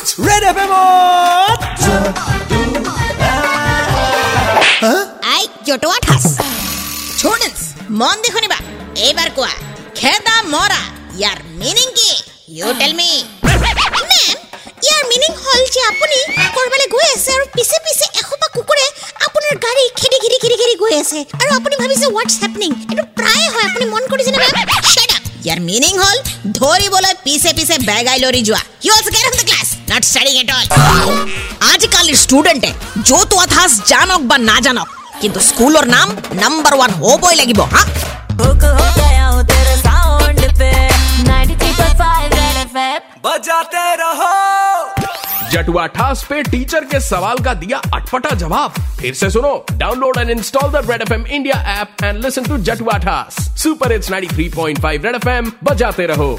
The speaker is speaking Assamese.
ৰেড এফ আই জটোৱা ঠাচ ষ্টুডেণ্টছ মন দি শুনিবা এইবাৰ কোৱা খেদা মৰা ইয়াৰ মিনিং কি you tell me ma'am year meaning হ'ল যে আপুনি ক'ৰবালৈ গৈ আছে আৰু পিছে পিছে এসোপা কুকুৰে আপোনাৰ গাড়ী খেদি খেদি খেদি খেদি গৈ আছে আৰু আপুনি ভাবিছে হোৱাটছ হেপনিং এইটো প্ৰায়ে হয় আপুনি মন কৰিছেনে মেম ইয়াৰ মিনিং হ'ল ধৰিবলৈ পিছে পিছে বেগাই লৰি যোৱা you also get off the class not studying at all आजकल स्टूडेंट है जो तो अथास जानोक बा ना जानोक किंतु स्कूल और नाम नंबर वन हो बॉय लगिबो हाँ? हुक हो गया हूँ तेरे साउंड पे 93.5 रेड एफएम बजाते रहो। जटुआ ठास पे टीचर के सवाल का दिया अटपटा जवाब। फिर से सुनो download and install the Red FM India app and listen to Jatuwa Thaas. Super it's 93.5 Red FM बजाते रहो।